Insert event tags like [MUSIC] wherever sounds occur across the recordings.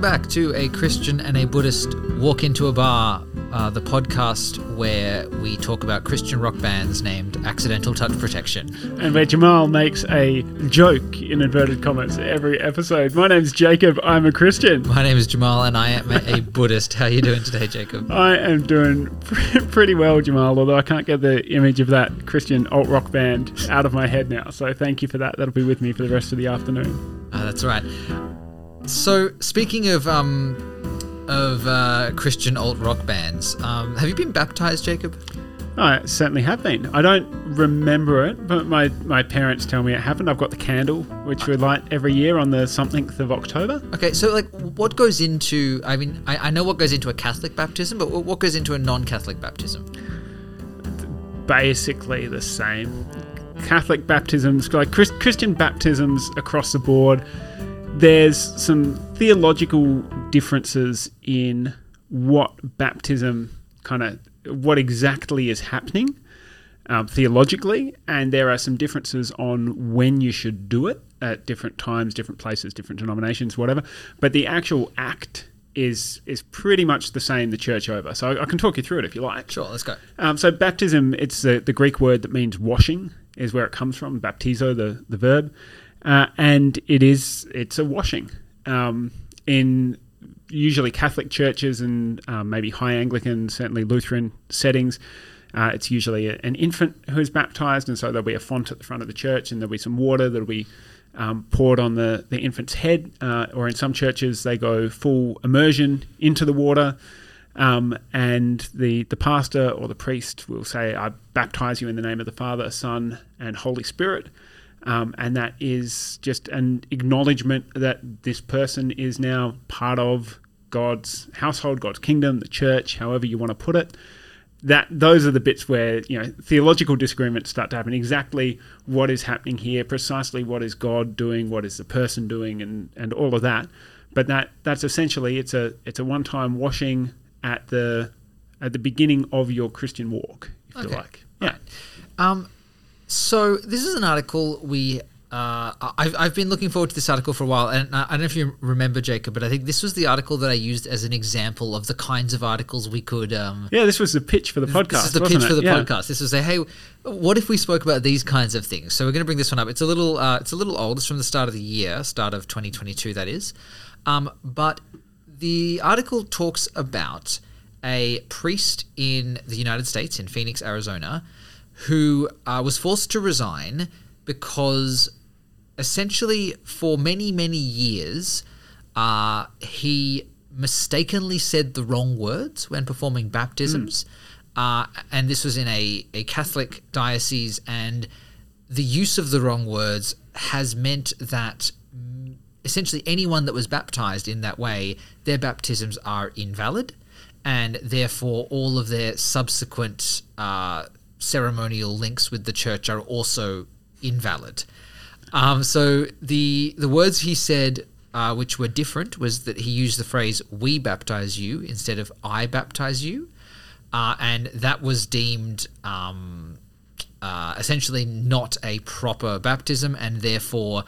Welcome back to A Christian and a Buddhist Walk into a Bar, uh, the podcast where we talk about Christian rock bands named Accidental Touch Protection. and where Jamal makes a joke in inverted commas every episode. My name's Jacob. I'm a Christian. My name is Jamal and I am a Buddhist. How are you doing today, Jacob? [LAUGHS] I am doing pretty well, Jamal. Although I can't get the image of that Christian alt rock band out of my head now. So thank you for that. That'll be with me for the rest of the afternoon. Uh, that's right. So, speaking of um, of uh, Christian alt rock bands, um, have you been baptized, Jacob? I certainly have been. I don't remember it, but my, my parents tell me it happened. I've got the candle, which we light every year on the something of October. Okay, so like, what goes into? I mean, I, I know what goes into a Catholic baptism, but what goes into a non-Catholic baptism? basically the same. Catholic baptisms, like Chris- Christian baptisms across the board, there's some theological differences in what baptism kind of, what exactly is happening um, theologically, and there are some differences on when you should do it at different times, different places, different denominations, whatever. But the actual act is is pretty much the same the church over. So I, I can talk you through it if you like. Sure, let's go. Um, so baptism, it's the, the Greek word that means washing, is where it comes from. Baptizo, the the verb, uh, and it is it's a washing. Um, in usually Catholic churches and um, maybe High Anglican, certainly Lutheran settings, uh, it's usually a, an infant who is baptized, and so there'll be a font at the front of the church, and there'll be some water that'll be um, poured on the, the infant's head, uh, or in some churches they go full immersion into the water. Um, and the, the pastor or the priest will say, I baptize you in the name of the Father, Son, and Holy Spirit. Um, and that is just an acknowledgement that this person is now part of God's household, God's kingdom, the church, however you want to put it. That those are the bits where you know theological disagreements start to happen. Exactly what is happening here, precisely what is God doing, what is the person doing, and and all of that. But that that's essentially it's a it's a one time washing at the at the beginning of your Christian walk, if you like. Yeah. Um, so this is an article we. Uh, I've, I've been looking forward to this article for a while, and I I don't know if you remember, Jacob, but I think this was the article that I used as an example of the kinds of articles we could. Um, Yeah, this was the pitch for the podcast. this is the pitch for the Yeah. podcast. This was a hey, what if we spoke about these kinds of things? So we're going to bring this one up. It's a little, uh, it's a little old. It's from the start of the year, start of 2022, that is. Um, but the article talks about a priest in the United States, in Phoenix, Arizona, who uh, was forced to resign because essentially for many, many years, uh, he mistakenly said the wrong words when performing baptisms. Uh, and this was in a, a Catholic diocese, and the use of the wrong words has meant that mm, essentially anyone that was baptized in that way, their baptisms are invalid, and therefore all of their subsequent uh, ceremonial links with the church are also invalid. Um, so the the words he said, uh, which were different, was that he used the phrase "we baptize you" instead of "I baptize you," uh, and that was deemed um, uh, essentially not a proper baptism, and therefore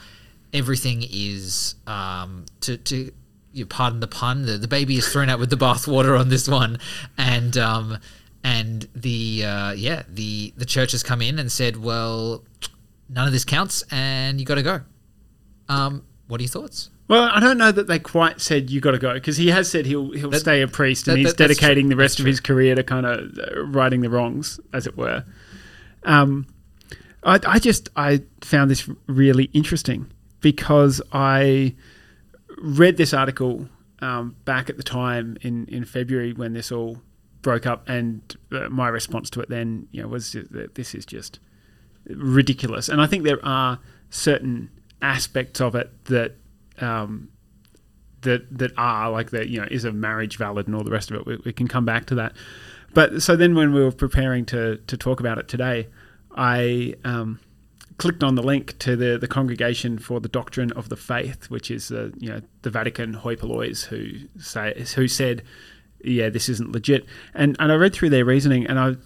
everything is um, to to you pardon the pun. The, the baby is thrown out with the bathwater on this one, and um, and the uh, yeah the the church has come in and said, well, none of this counts, and you got to go. Um, what are your thoughts? Well, I don't know that they quite said you got to go because he has said he'll he'll That- stay a priest and that- he's that- dedicating true. the rest That's of his career to kind of uh, righting the wrongs, as it were. Um, I, I just I found this really interesting because I read this article um, back at the time in in February when this all broke up, and uh, my response to it then you know was that this is just ridiculous. And I think there are certain aspects of it that um, that that are like that. You know, is a marriage valid and all the rest of it. We, we can come back to that. But so then, when we were preparing to to talk about it today, I um, clicked on the link to the the Congregation for the Doctrine of the Faith, which is uh, you know the Vatican hoi who say who said, yeah, this isn't legit. And and I read through their reasoning, and I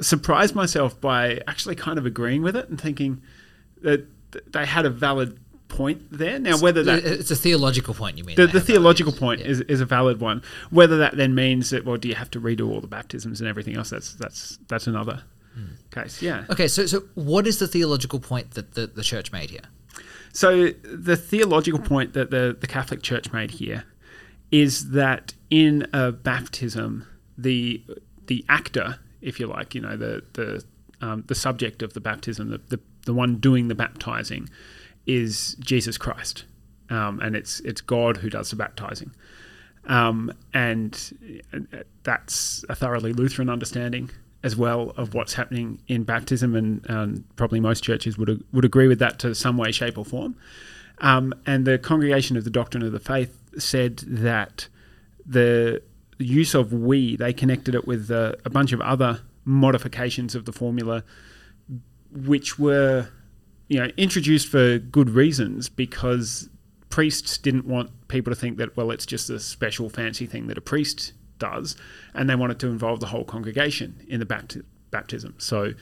surprised myself by actually kind of agreeing with it and thinking that they had a valid point there. Now, whether that it's a theological point, you mean? the, the theological point Yeah. is, is a valid one. Whether that then means that well, do you have to redo all the baptisms and everything else? That's that's that's another Hmm. case. Yeah. Okay, so so what is the theological point that the, the church made here? So the theological point that the, the Catholic Church made here is that in a baptism, the the actor, if you like, you know, the the um, the subject of the baptism, the, the the one doing the baptizing, is Jesus Christ, um, and it's it's God who does the baptizing, um, and uh, that's a thoroughly Lutheran understanding as well of what's happening in baptism, and probably most churches would would agree with that to some way, shape, or form. Um, and the Congregation of the Doctrine of the Faith said that the use of we they connected it with uh, a bunch of other modifications of the formula, which were you know introduced for good reasons because priests didn't want people to think that well it's just a special fancy thing that a priest does and they wanted to involve the whole congregation in the bapti- baptism. So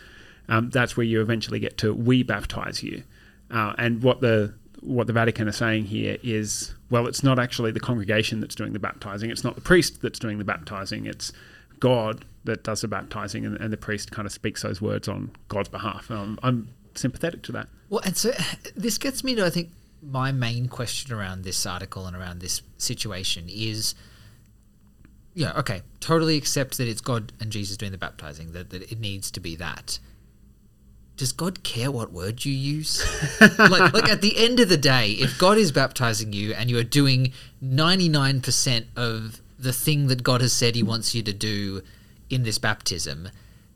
um, that's where you eventually get to we baptize you. Uh, and what the what the Vatican are saying here is well it's not actually the congregation that's doing the baptizing. It's not the priest that's doing the baptizing. It's God that does the baptizing and, and the priest kind of speaks those words on God's behalf. Um, I'm sympathetic to that. Well, and so [LAUGHS] this gets me to I think my main question around this article and around this situation is yeah, okay, totally accept that it's God and Jesus doing the baptizing, that, that it needs to be that. Does God care what word you use? like, like at the end of the day, if God is baptizing you and you are doing 99% of the thing that God has said he wants you to do in this baptism,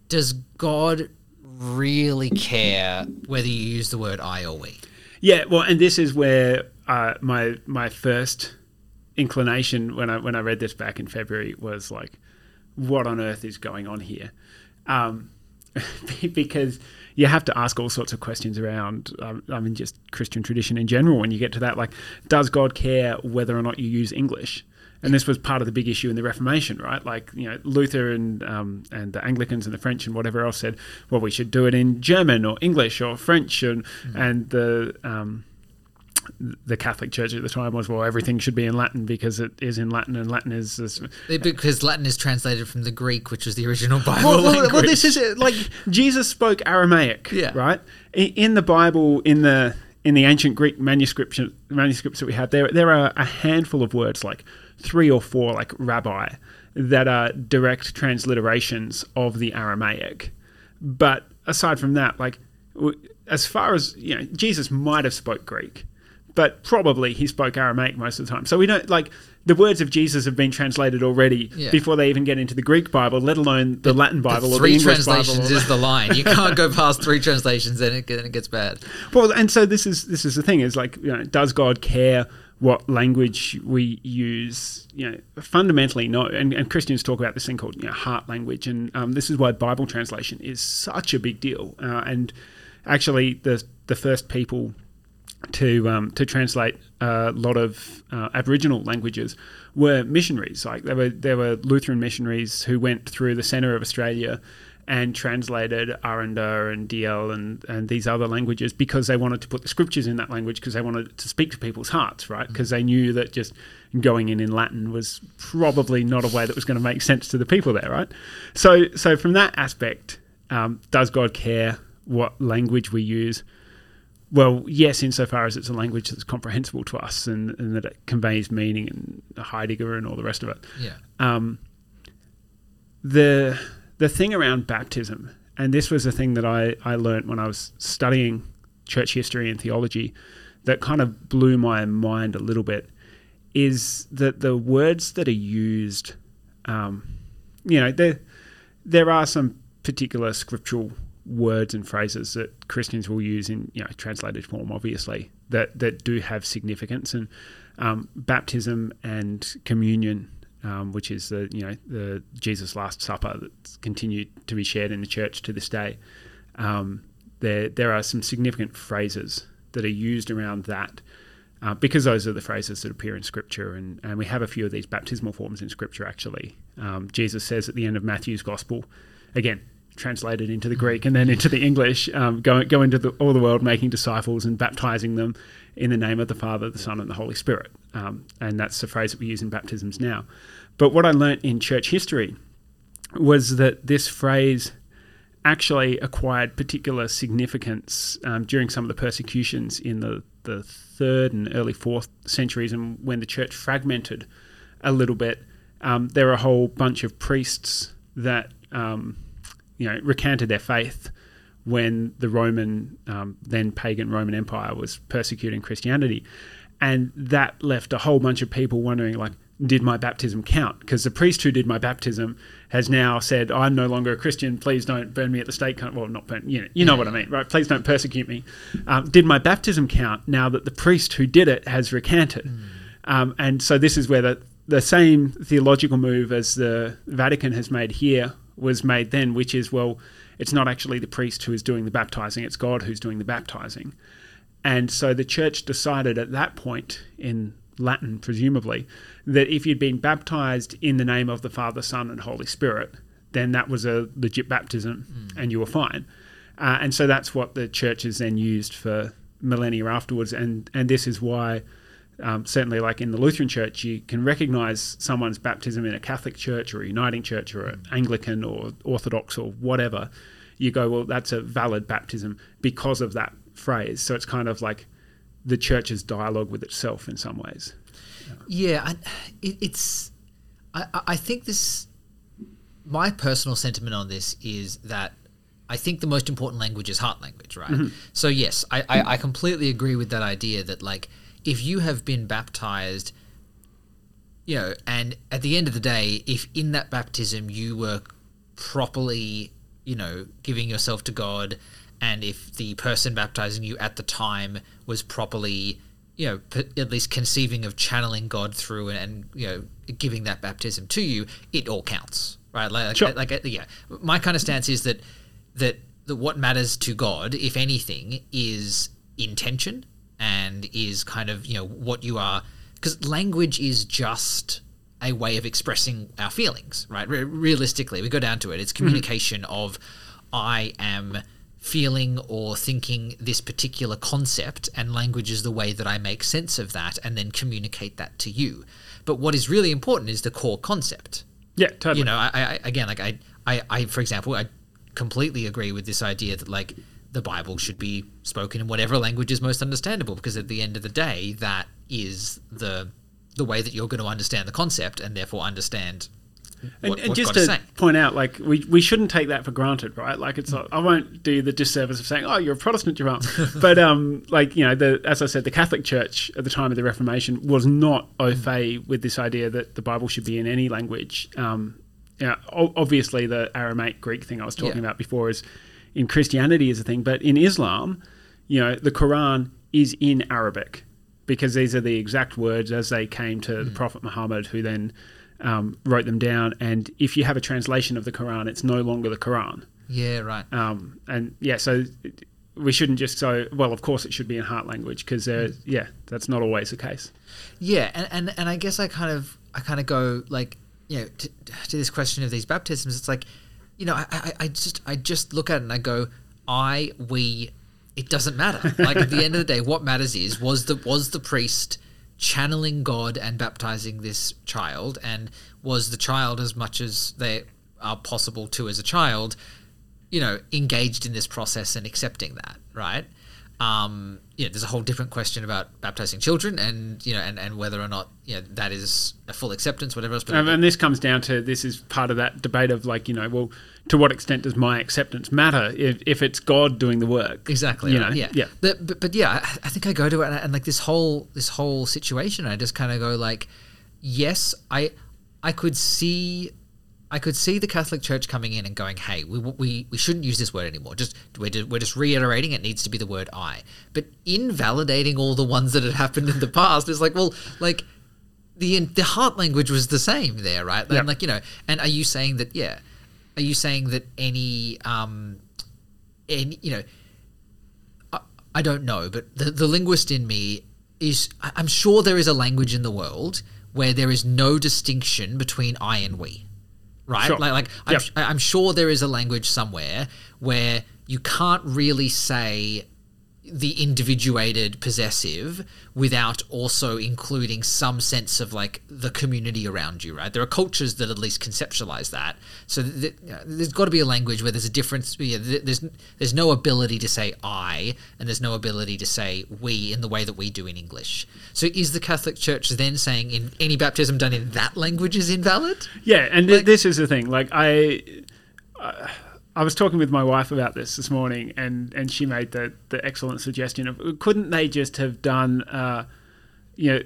does God really care whether you use the word I or we? Yeah, well, and this is where uh, my my first inclination when I when I read this back in February was like, what on earth is going on here? Um, [LAUGHS] because you have to ask all sorts of questions around, um, I mean, just Christian tradition in general. When you get to that, like, does God care whether or not you use English? And this was part of the big issue in the Reformation, right? Like, you know, Luther and um, and the Anglicans and the French and whatever else said, well, we should do it in German or English or French, and and the um, the Catholic Church at the time was, well, everything should be in Latin because it is in Latin, and Latin is. is Because Latin is translated from the Greek, which was the original Bible well, well, well, this is it. Like Jesus spoke Aramaic, Yeah. right? In the Bible, in the in the ancient Greek manuscripts manuscripts that we have, there there are a handful of words, like three or four, like rabbi, that are direct transliterations of the Aramaic. But aside from that, like w- as far as you know, Jesus might have spoke Greek, but probably he spoke Aramaic most of the time. So we don't like the words of Jesus have been translated already Yeah. before they even get into the Greek Bible, let alone the Latin Bible the or three the English translations is the line. You can't go past three translations, and it, then it gets bad. Well, and so this is this is the thing is like, you know, does God care what language we use? You know, fundamentally no. And, and Christians talk about this thing called you know, heart language, and um, this is why Bible translation is such a big deal. Uh, and actually, the the first people to um, to translate a lot of uh, Aboriginal languages were missionaries. Like there were there were Lutheran missionaries who went through the centre of Australia and translated Aranda and Dieri and, and these other languages because they wanted to put the scriptures in that language because they wanted to speak to people's hearts, right? Because they knew that just going in in Latin was probably not a way that was going to make sense to the people there, right? So so from that aspect, um, does God care what language we use? Well, yes, insofar as it's a language that's comprehensible to us and, and that it conveys meaning and Heidegger and all the rest of it. Yeah. Um, the the thing around baptism, and this was a thing that I, I learned when I was studying church history and theology that kind of blew my mind a little bit, is that the words that are used, um, you know, there there are some particular scriptural words and phrases that Christians will use in you know translated form, obviously that that do have significance, and um, baptism and communion, um, which is the you know the Jesus Last Supper that's continued to be shared in the church to this day. Um, there there are some significant phrases that are used around that. Uh, because those are the phrases that appear in Scripture, and, and we have a few of these baptismal forms in Scripture actually. Um, Jesus says at the end of Matthew's Gospel, again, translated into the Greek and then into the English, um, go, go into the, all the world making disciples and baptizing them in the name of the Father, the Son, and the Holy Spirit. Um, and that's the phrase that we use in baptisms now. But what I learnt in church history was that this phrase actually acquired particular significance um, during some of the persecutions in the, the third and early fourth centuries, and when the church fragmented a little bit. Um, there were a whole bunch of priests that um, you know recanted their faith when the Roman, um, then pagan Roman Empire, was persecuting Christianity, and that left a whole bunch of people wondering, like, did my baptism count? Because the priest who did my baptism has now said, I'm no longer a Christian. Please don't burn me at the stake. Well, not burn. You know, you know what I mean, right? Please don't persecute me. Um, did my baptism count now that the priest who did it has recanted? Mm. Um, and so this is where the the same theological move as the Vatican has made here was made then, which is well, it's not actually the priest who is doing the baptizing; it's God who's doing the baptizing. And so the church decided at that point in Latin, presumably, that if you'd been baptized in the name of the Father, Son, and Holy Spirit, then that was a legit baptism mm. and you were fine. Uh, and so that's what the church has then used for millennia afterwards. And, and this is why, um, certainly, like in the Lutheran Church, you can recognize someone's baptism in a Catholic church or a Uniting Church or an Anglican or Orthodox or whatever. You go, well, that's a valid baptism because of that phrase. So it's kind of like the church's dialogue with itself in some ways. Yeah, I, it, it's. I, I think this. My personal sentiment on this is that I think the most important language is heart language, right? Mm-hmm. So yes, I, I, I completely agree with that idea that like if you have been baptized, you know, and at the end of the day, if in that baptism you were properly, you know, giving yourself to God and if the person baptizing you at the time was properly you know at least conceiving of channeling god through and, and you know giving that baptism to you it all counts right? Like, sure. like, like yeah. My kind of stance is that that that what matters to god if anything is intention and is kind of you know what you are because language is just a way of expressing our feelings right Re- realistically we go down to it it's mm-hmm. communication mm-hmm. of i am feeling or thinking this particular concept, and language is the way that I make sense of that and then communicate that to you. But what is really important is the core concept. Yeah, totally. You know, I, I again, like I, I, I, for example, I completely agree with this idea that like the Bible should be spoken in whatever language is most understandable, because at the end of the day, that is the the way that you're going to understand the concept and therefore understand and, and just to, point out, like we, we shouldn't take that for granted, right? Like it's I won't do the disservice of saying, oh, you're a Protestant, you're [LAUGHS] not but um, like you know, the as I said, the Catholic Church at the time of the Reformation was not au mm. fait with this idea that the Bible should be in any language. Um, yeah, obviously the Aramaic Greek thing I was talking yeah. about before is in Christianity is a thing, but in Islam, you know, the Quran is in Arabic because these are the exact words as they came to mm. the Prophet Muhammad, who then um, wrote them down. And if you have a translation of the Quran, it's no longer the Quran. Yeah, right. Um, and yeah, so we shouldn't just so well. Of course, it should be in heart language because mm. yeah, that's not always the case. Yeah, and, and and I guess I kind of I kind of go like you know to, to this question of these baptisms. It's like you know I, I, I just I just look at it and I go I we it doesn't matter. Like at the end of the day, what matters is was the was the priest channeling God and baptizing this child, and was the child as much as they are possible to as a child, you know, engaged in this process and accepting that, right? Um, you know, there's a whole different question about baptizing children, and you know, and, and whether or not you know that is a full acceptance, whatever else. But and, and this comes down to this is part of that debate of like you know, well, to what extent does my acceptance matter if, if it's God doing the work? Exactly. You right. know, yeah, yeah. But, but, but yeah, I, I, think I go to it and, and like this whole this whole situation, I just kind of go like, yes, I I could see I could see the Catholic Church coming in and going, "Hey, we, we, we shouldn't use this word anymore. Just we're, just we're just reiterating it needs to be the word I." But invalidating all the ones that had happened in the past is like, well, like the the heart language was the same there, right? Yep. And like you know, and are you saying that? Yeah, are you saying that any um, any you know, I, I don't know, but the the linguist in me is I'm sure there is a language in the world where there is no distinction between I and we right? Sure. Like, like I'm, Yep. I- I'm sure there is a language somewhere where you can't really say the individuated possessive without also including some sense of like the community around you, right? There are cultures that at least conceptualize that. So th- th- there's got to be a language where there's a difference. Yeah, th- there's there's no ability to say I, and there's no ability to say we in the way that we do in English. So is the Catholic Church then saying in any baptism done in that language is invalid? Yeah, and th- this is the thing. Like I, uh, I was talking with my wife about this this morning, and and she made the the excellent suggestion of couldn't they just have done, uh, you know,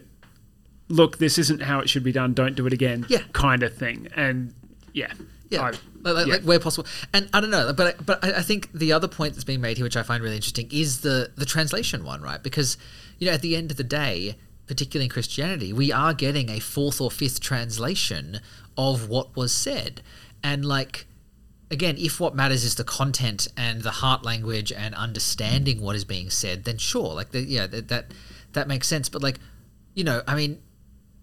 look, this isn't how it should be done. Don't do it again. Yeah. kind of thing. And yeah, Yeah, I- like, yeah. like where possible. And I don't know, but I, but I think the other point that's being made here, which I find really interesting, is the the translation one, right? Because you know, at the end of the day, particularly in Christianity, we are getting a fourth or fifth translation of what was said, and like. Again, if what matters is the content and the heart language and understanding what is being said, then sure, like the, yeah, that, that that makes sense. But like, you know, I mean,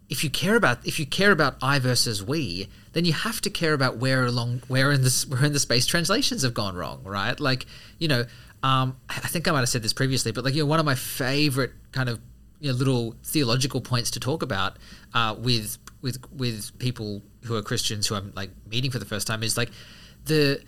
if you care about if you care about I versus we, then you have to care about where along where in this where in the space translations have gone wrong, right? Like you know, um, I think I might have said this previously, but like you know, one of my favorite kind of you know little theological points to talk about uh, with with with people who are Christians who I'm like meeting for the first time is like the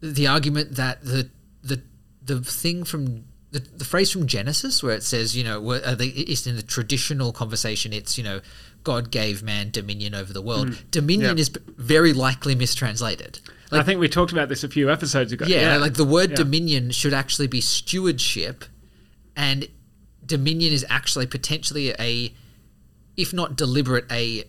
the argument that the the the thing from the, the phrase from Genesis where it says, you know, uh, it's in the traditional conversation, it's, you know, God gave man dominion over the world. Dominion Yeah. is very likely mistranslated. I think we talked about this a few episodes ago. Yeah, like the word Yeah. dominion should actually be stewardship, and dominion is actually potentially a, if not deliberate, a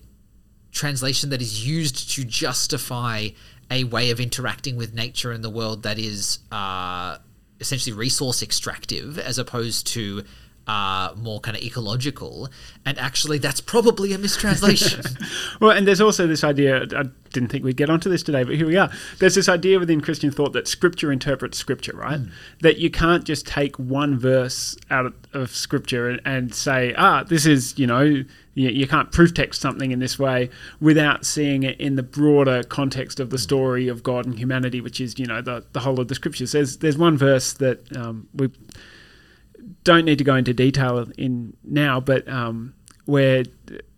translation that is used to justify a way of interacting with nature and the world that is uh, essentially resource extractive as opposed to uh, more kind of ecological. And actually, that's probably a mistranslation. [LAUGHS] Well, and there's also this idea. I didn't think we'd get onto this today, but here we are. There's this idea within Christian thought that Scripture interprets Scripture, right? That you can't just take one verse out of, of Scripture and, and say, ah, this is, you know, you, you can't proof text something in this way without seeing it in the broader context of the story of God and humanity, which is, you know, the, the whole of the Scriptures. There's there's one verse that um, we don't need to go into detail in now, but um, where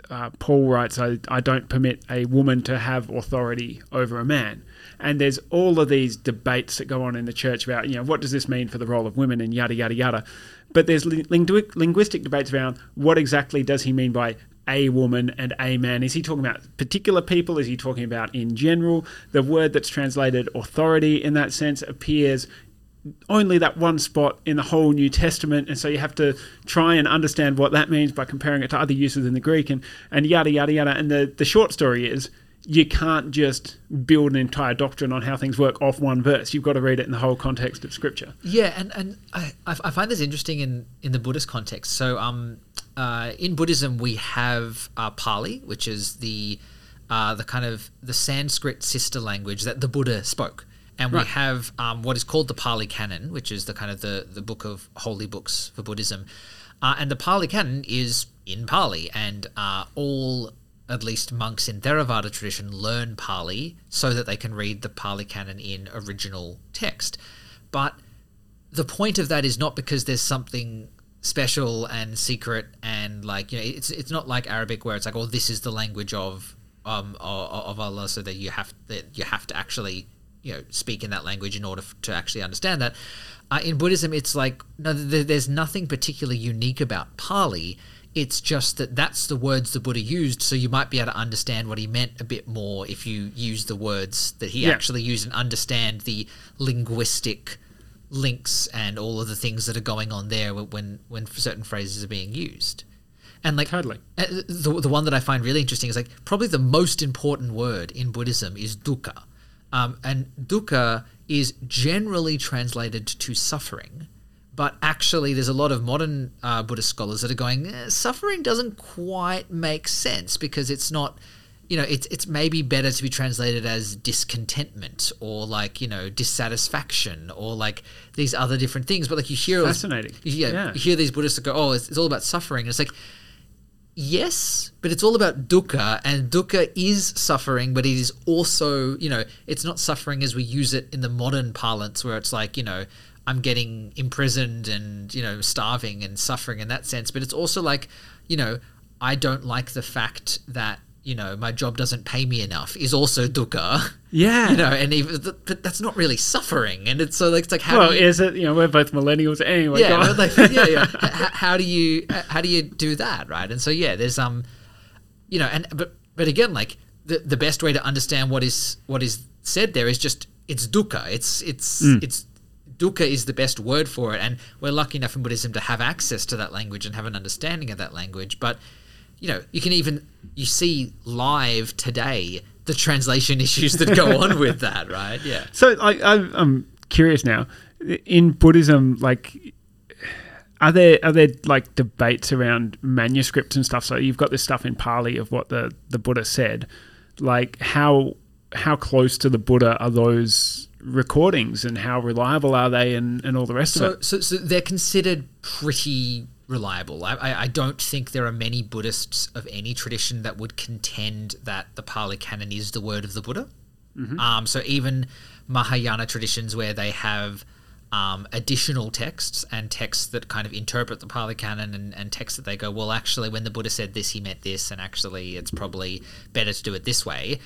uh, Paul writes, I, I don't permit a woman to have authority over a man. And there's all of these debates that go on in the church about, you know, what does this mean for the role of women and yada, yada, yada. But there's lingu- linguistic debates around what exactly does he mean by a woman and a man? Is he talking about particular people? Is he talking about in general? The word that's translated authority in that sense appears only that one spot in the whole New Testament, and so you have to try and understand what that means by comparing it to other uses in the Greek, and, and yada yada yada. And the the short story is you can't just build an entire doctrine on how things work off one verse. You've got to read it in the whole context of Scripture. Yeah, and and I, I find this interesting in in the Buddhist context. So um, uh, in Buddhism we have uh, Pali, which is the uh, the kind of the Sanskrit sister language that the Buddha spoke, and we have um, what is called the Pali Canon, which is the kind of the the book of holy books for Buddhism, uh, and the Pali Canon is in Pali, and uh, all at least monks in Theravada tradition learn Pali so that they can read the Pali Canon in original text, but the point of that is not because there's something special and secret and like you know it's it's not like Arabic where it's like oh this is the language of um of, of Allah so that you have that you have to actually you know speak in that language in order f- to actually understand that uh, in Buddhism it's like no th- there's nothing particularly unique about Pali it's just that that's the words the Buddha used so you might be able to understand what he meant a bit more if you use the words that he Yeah. actually used and understand the linguistic links and all of the things that are going on there when when certain phrases are being used. And like Totally. uh, the, the one that I find really interesting is like probably the most important word in Buddhism is dukkha. Um, and dukkha is generally translated to suffering, but actually there's a lot of modern uh, Buddhist scholars that are going eh, suffering doesn't quite make sense because it's not you know it's it's maybe better to be translated as discontentment or like you know dissatisfaction or like these other different things but like you hear Fascinating. yeah, Yeah. you hear these Buddhists that go, "Oh, it's, it's all about suffering." And it's like yes, but it's all about dukkha, and dukkha is suffering, but it is also, you know, it's not suffering as we use it in the modern parlance, where it's like, you know, I'm getting imprisoned and, you know, starving and suffering in that sense, but it's also like, you know, I don't like the fact that you know my job doesn't pay me enough is also dukkha. [LAUGHS] Yeah. you know, and even but that's not really suffering, and it's so like it's like how well, you, is it? You know, we're both millennials anyway. yeah, go on. but like, yeah, yeah. [LAUGHS] H- how do you how do you do that, right? And so yeah, there's um, you know, and but but again, like the the best way to understand what is what is said there is just it's dukkha. It's it's it's dukkha is the best word for it, and we're lucky enough in Buddhism to have access to that language and have an understanding of that language. But you know, you can even you see live today the translation [LAUGHS] issues that go on with that, right? Yeah. So I, I, I'm curious now. In Buddhism, like, are there are there like debates around manuscripts and stuff? So you've got this stuff in Pali of what the the Buddha said. Like, how how close to the Buddha are those recordings, and how reliable are they, and, and all the rest of it? so, so they're considered pretty reliable. I, I, I don't think there are many Buddhists of any tradition that would contend that the Pali Canon is the word of the Buddha. Um, so even Mahayana traditions where they have um, additional texts and texts that kind of interpret the Pali Canon and, and texts that they go, well, actually, when the Buddha said this, he meant this, and actually, it's probably better to do it this way.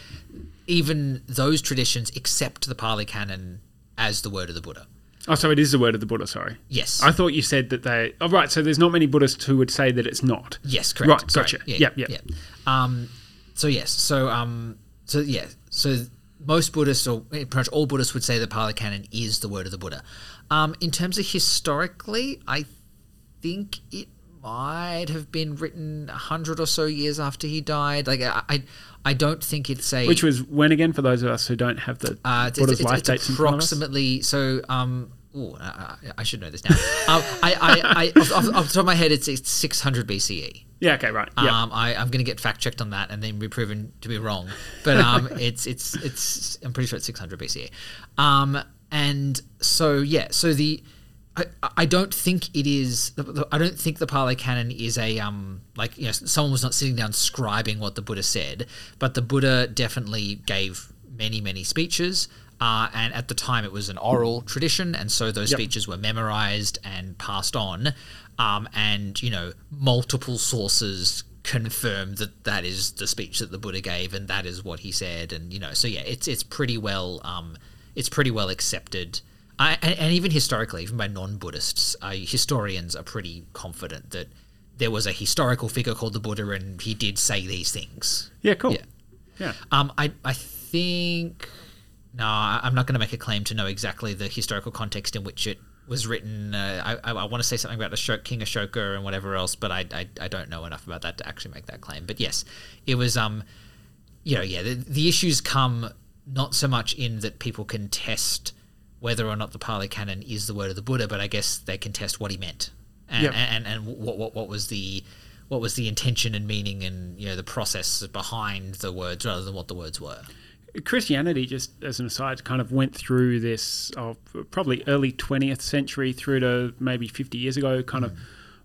Even those traditions accept the Pali Canon as the word of the Buddha. Oh, so it is the word of the Buddha. Sorry. Yes. I thought you said that they. Oh, right. So there's not many Buddhists who would say that it's not. Yes, correct. Right, Sorry. gotcha. Yeah, Yep, yeah, yep. yeah. Um, so yes, so um, so yeah, so most Buddhists or eh, pretty much all Buddhists would say the Pali Canon is the word of the Buddha. Um, in terms of historically, I think it might have been written a hundred or so years after he died. Like I, I, I don't think it's a Which was when again for those of us who don't have the uh, it's, it's, life it's dates in front of us? approximately so. Um, ooh, I, I- should know this now. um, I, I, I, off, off, off the top of my head, it's, it's 600 BCE. Yeah. Okay. Right. Yeah. Um, I, I'm going to get fact checked on that and then be proven to be wrong. But um, [LAUGHS] it's it's it's I'm pretty sure it's 600 BCE. Um, and so yeah, so the I, I don't think it is. I don't think the Pali Canon is a um like you know someone was not sitting down scribing what the Buddha said, but the Buddha definitely gave many many speeches. Uh, and at the time, it was an oral tradition, and so those Yep. speeches were memorized and passed on. Um, and you know, multiple sources confirm that that is the speech that the Buddha gave, and that is what he said. And you know, so yeah, it's it's pretty well um, it's pretty well accepted. I, and, and even historically, even by non-Buddhists, uh, historians are pretty confident that there was a historical figure called the Buddha, and he did say these things. yeah. Cool. Yeah. Yeah. Um, I I think no, I'm not going to make a claim to know exactly the historical context in which it was written. Uh, I, I, I want to say something about Ashoka, King Ashoka and whatever else, but I, I I don't know enough about that to actually make that claim. But yes, it was um, you know, yeah, the, the issues come not so much in that people can test whether or not the Pali Canon is the word of the Buddha, but I guess they can test what he meant and Yep. and, and what, what what was the what was the intention and meaning and you know the process behind the words rather than what the words were. Christianity, just as an aside, kind of went through this oh, probably early 20th century through to maybe 50 years ago, kind of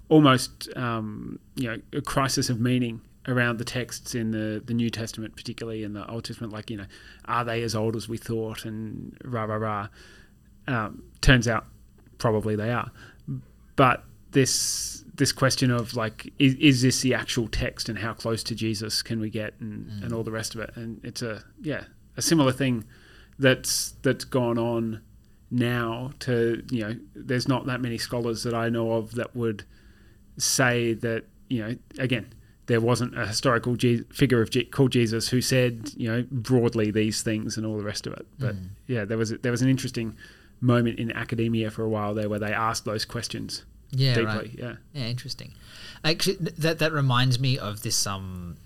almost um, you know a crisis of meaning around the texts in the, the New Testament, particularly in the Old Testament. Like you know, are they as old as we thought? And rah rah rah. Um, turns out, probably they are. But this this question of like, is, is this the actual text, and how close to Jesus can we get, and, and all the rest of it? And it's a yeah a similar thing that's that's gone on now. To you know, there's not that many scholars that I know of that would say that you know again there wasn't a historical Je- figure of Je- called Jesus who said you know broadly these things and all the rest of it. But yeah, there was there was an interesting moment in academia for a while there where they asked those questions Yeah, deeply. right. Yeah. Yeah, interesting. Actually, that that reminds me of this um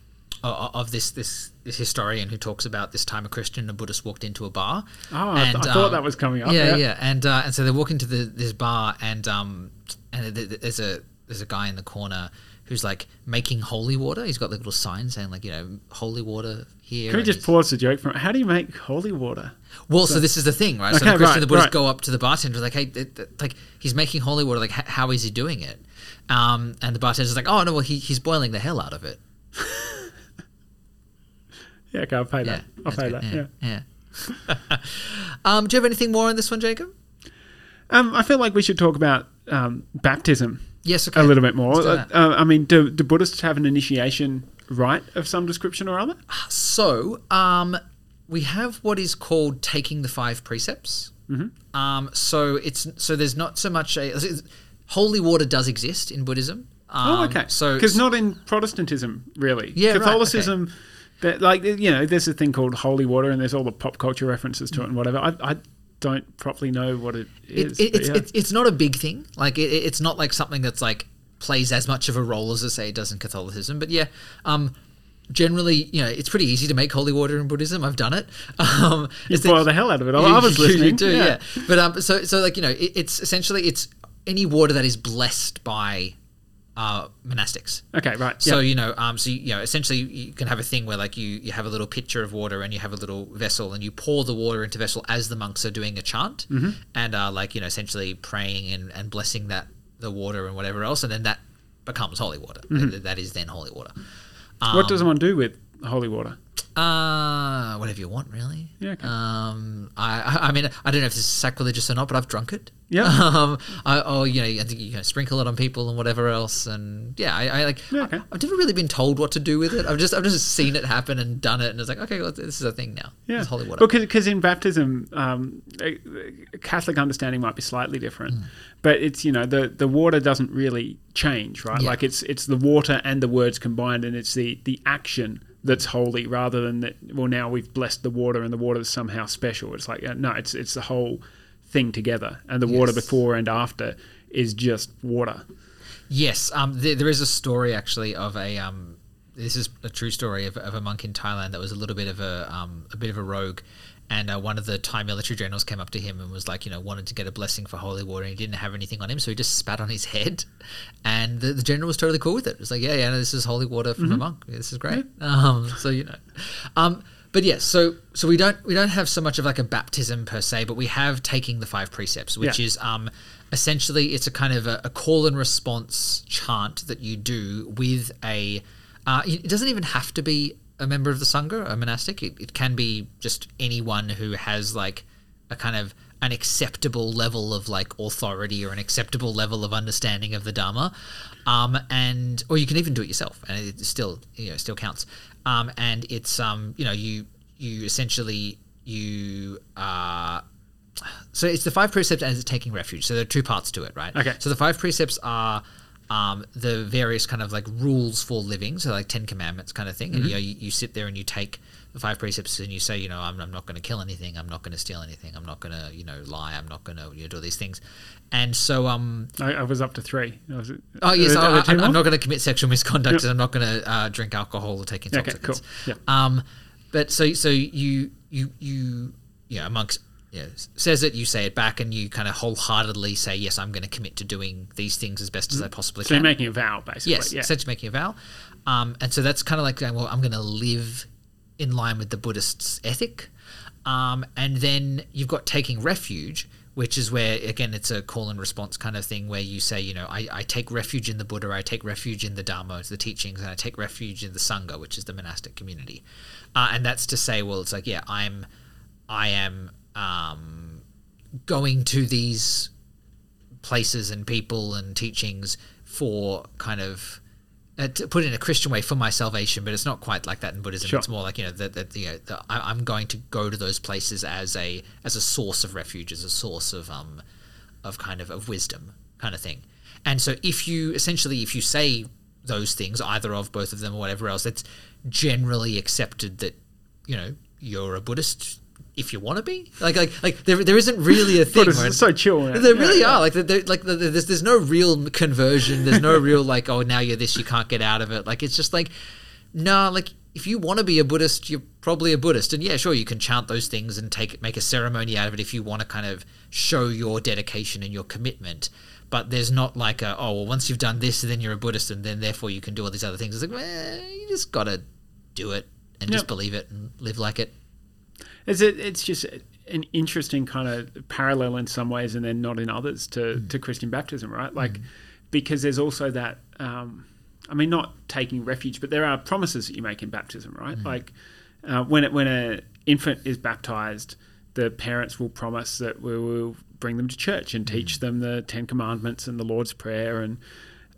of this this this historian who talks about this time a Christian and a Buddhist walked into a bar. Oh, I, th- I thought that was coming up. Yeah, Yeah. yeah, and uh, and so they walk into the, this bar and um and th- th- there's a there's a guy in the corner who's like making holy water. He's got like little sign saying like you know holy water here. Can we just pause the joke from? How do you make holy water? Well, so, this is the thing, right? so the Christian right, the Buddhists right. go up to the bartender like, hey, th- th- like he's making holy water. Like, h- how is he doing it? Um, and the bartender's like, oh no, well he, he's boiling the hell out of it. [LAUGHS] Yeah, okay, I'll pay Yeah, that. I'll pay good, that. Yeah. yeah. yeah. [LAUGHS] um, do you have anything more on this one, Jacob? Um, I feel like we should talk about um, baptism Yes, okay. a little bit more. Uh, uh, I mean, do, do Buddhists have an initiation rite of some description or other? So, um, we have what is called taking the five precepts. Mm-hmm. Um, so it's so there's not so much a holy water does exist in Buddhism. Um, oh, okay. So because not in Protestantism, really. Yeah, right, Catholicism. That like you know, there's a thing called holy water, and there's all the pop culture references to it and whatever. I, I don't properly know what it it, is. it, but it's, yeah. it's it's not a big thing. Like it, it's not like something that's like plays as much of a role as I say it does in Catholicism. But yeah, um, generally, you know, it's pretty easy to make holy water in Buddhism. I've done it. [LAUGHS] Um, you it's- boil the hell out of it. I, You- I was you- [LAUGHS] you listening. do, yeah. But um, so so like you know, it, it's essentially it's any water that is blessed by uh, monastics. Okay, right. So yeah. you know, um, so you, you know, essentially you can have a thing where like you you have a little pitcher of water and you have a little vessel and you pour the water into vessel as the monks are doing a chant Mm-hmm. and are like you know essentially praying and, and blessing that the water and whatever else and then that becomes holy water. That- that is then holy water. Um, Mm-hmm. what does one do with holy water? uh, whatever you want, really. Yeah, okay. Um, I, I, I mean, I don't know if this is sacrilegious or not, but I've drunk it. Yeah. [LAUGHS] Um, I, or you know, I think you can sprinkle it on people and whatever else, and yeah, I, I like. Yeah, okay. I, have never really been told what to do with it. I've just, I've just seen it happen and done it, and it's like, okay, well, this is a thing now. Yeah, it's holy water. Because in baptism, um, Catholic understanding might be slightly different, Hmm. but it's you know the the water doesn't really change, right? Yeah. Like it's it's the water and the words combined, and it's the the action that's holy rather than that. Well, now we've blessed the water, and the water is somehow special. It's like uh, no, it's it's the whole thing together, and the water before and after is just water. Yes, um, there, there is a story actually of a um, this is a true story of, of a monk in Thailand that was a little bit of a um, a bit of a rogue, and uh, one of the Thai military generals came up to him and was like, you know, wanted to get a blessing for holy water, and he didn't have anything on him, so he just spat on his head, [LAUGHS] and the, the general was totally cool with it. It was like, yeah, yeah, no, this is holy water from a monk. This is great. Um, so you know, um, but yes, so so we don't we don't have so much of like a baptism per se, but we have taking the five precepts, which Yeah. is um, essentially it's a kind of a, a call and response chant that you do with a. Uh, it doesn't even have to be a member of the sangha, a monastic. It, it can be just anyone who has like a kind of an acceptable level of like authority or an acceptable level of understanding of the dharma, um, and or you can even do it yourself, and it still you know still counts. Um, and it's um, you know you you essentially you uh, so it's the five precepts and it's taking refuge. So there are two parts to it, right? Okay. So the five precepts are um, the various kind of like rules for living, so like Ten Commandments kind of thing. And you know, you, you sit there and you take the five precepts and you say, you know, I'm, I'm not going to kill anything, I'm not going to steal anything, I'm not going to, you know, lie, I'm not going to you know, do all these things. And so, um, I, I was up to three. Was- Oh yes, are are I, am not going to commit sexual [LAUGHS] misconduct, Yep. and I'm not going to uh, drink alcohol or take Okay, intoxicants. cool. Um, but so so you you you yeah amongst yeah says it, you say it back, and you kind of wholeheartedly say yes, I'm going to commit to doing these things as best as I possibly So can. So you're making a vow, basically. Yes, yeah. essentially making a vow. Um, and so that's kind of like going, well, I'm going to live in line with the Buddhist's ethic. Um, and then you've got taking refuge, which is where, again, it's a call and response kind of thing where you say, you know, I, I take refuge in the Buddha, I take refuge in the Dharma, the teachings, and I take refuge in the Sangha, which is the monastic community. Uh, and that's to say, well, it's like, yeah, I'm, I am um, going to these places and people and teachings for kind of uh, to put it in a Christian way for my salvation, but it's not quite like that in Buddhism. Sure. It's more like you know that, that you know the, I, I'm going to go to those places as a as a source of refuge, as a source of um of kind of of wisdom kind of thing. And so if you essentially if you say those things, either of both of them or whatever else, it's generally accepted that you know you're a Buddhist if you want to be. Like like like there there isn't really a [LAUGHS] thing. Where so chill. man. they Yeah, really yeah. are like they're, like there's there's no real conversion. There's no [LAUGHS] real like oh now you're this you can't get out of it. Like it's just like no like if you want to be a Buddhist you're probably a Buddhist and yeah sure you can chant those things and take make a ceremony out of it if you want to kind of show your dedication and your commitment. but there's not like a oh well once you've done this then you're a Buddhist and then therefore you can do all these other things. It's like well, you just gotta do it and just believe it and live like it. Is it? It's just an interesting kind of parallel in some ways, and then not in others to, to Christian baptism, right? Like, because there's also that. Um, I mean, not taking refuge, but there are promises that you make in baptism, right? Like, uh, when it, when an infant is baptized, the parents will promise that we will bring them to church and teach them the Ten Commandments and the Lord's Prayer, and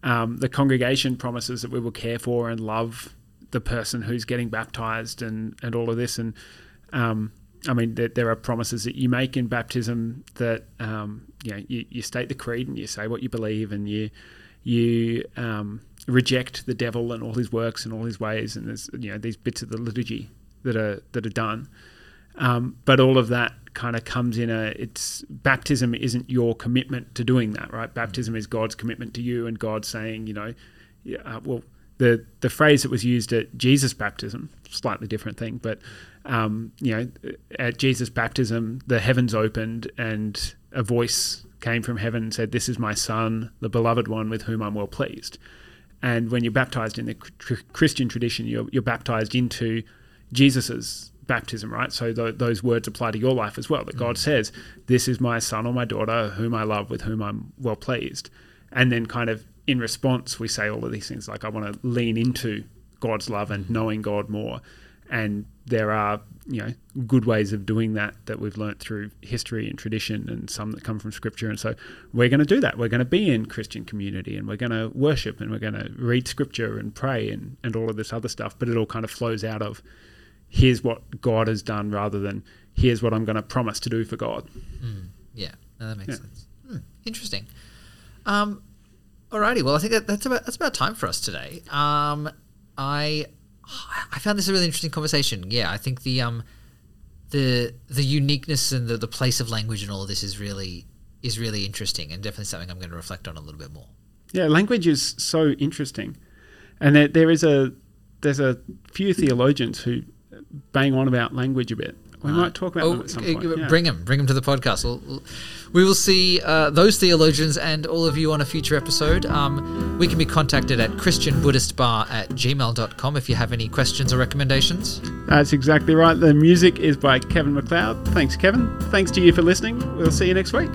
um, the congregation promises that we will care for and love the person who's getting baptized and, and all of this. And um, I mean, there, there are promises that you make in baptism that um, you know you, you state the creed and you say what you believe and you you um, reject the devil and all his works and all his ways and there's you know these bits of the liturgy that are that are done. Um, but all of that kind of comes in a it's baptism isn't your commitment to doing that right baptism is god's commitment to you and god saying you know yeah, uh, well the the phrase that was used at jesus baptism slightly different thing but um, you know at jesus baptism the heavens opened and a voice came from heaven and said this is my son the beloved one with whom i'm well pleased and when you're baptized in the Christian tradition, you're, you're baptized into Jesus's baptism, right? So th- those words apply to your life as well. That God says, "This is my son or my daughter, whom I love, with whom I'm well pleased," and then kind of in response, we say all of these things like, "I want to lean into God's love and knowing God more," and there are you know good ways of doing that that we've learnt through history and tradition and some that come from scripture and so we're going to do that we're going to be in christian community and we're going to worship and we're going to read scripture and pray and, and all of this other stuff but it all kind of flows out of here's what god has done rather than here's what i'm going to promise to do for god Yeah, no, that makes Yeah. sense. Hmm, interesting. Um, alrighty. Well, I think that, that's about that's about time for us today. Um, I I found this a really interesting conversation. Yeah, I think the um the the uniqueness and the, the place of language and all of this is really is really interesting and definitely something I'm going to reflect on a little bit more. Yeah, language is so interesting, and there, there is a there's a few theologians who bang on about language a bit. We might talk about them at some uh, point. yeah. bring them, bring them to the podcast. We'll- we will see uh, those theologians and all of you on a future episode. Um, we can be contacted at christianbuddhistbar at gmail.com if you have any questions or recommendations. That's exactly right. The music is by Kevin MacLeod. Thanks, Kevin. Thanks to you for listening. We'll see you next week.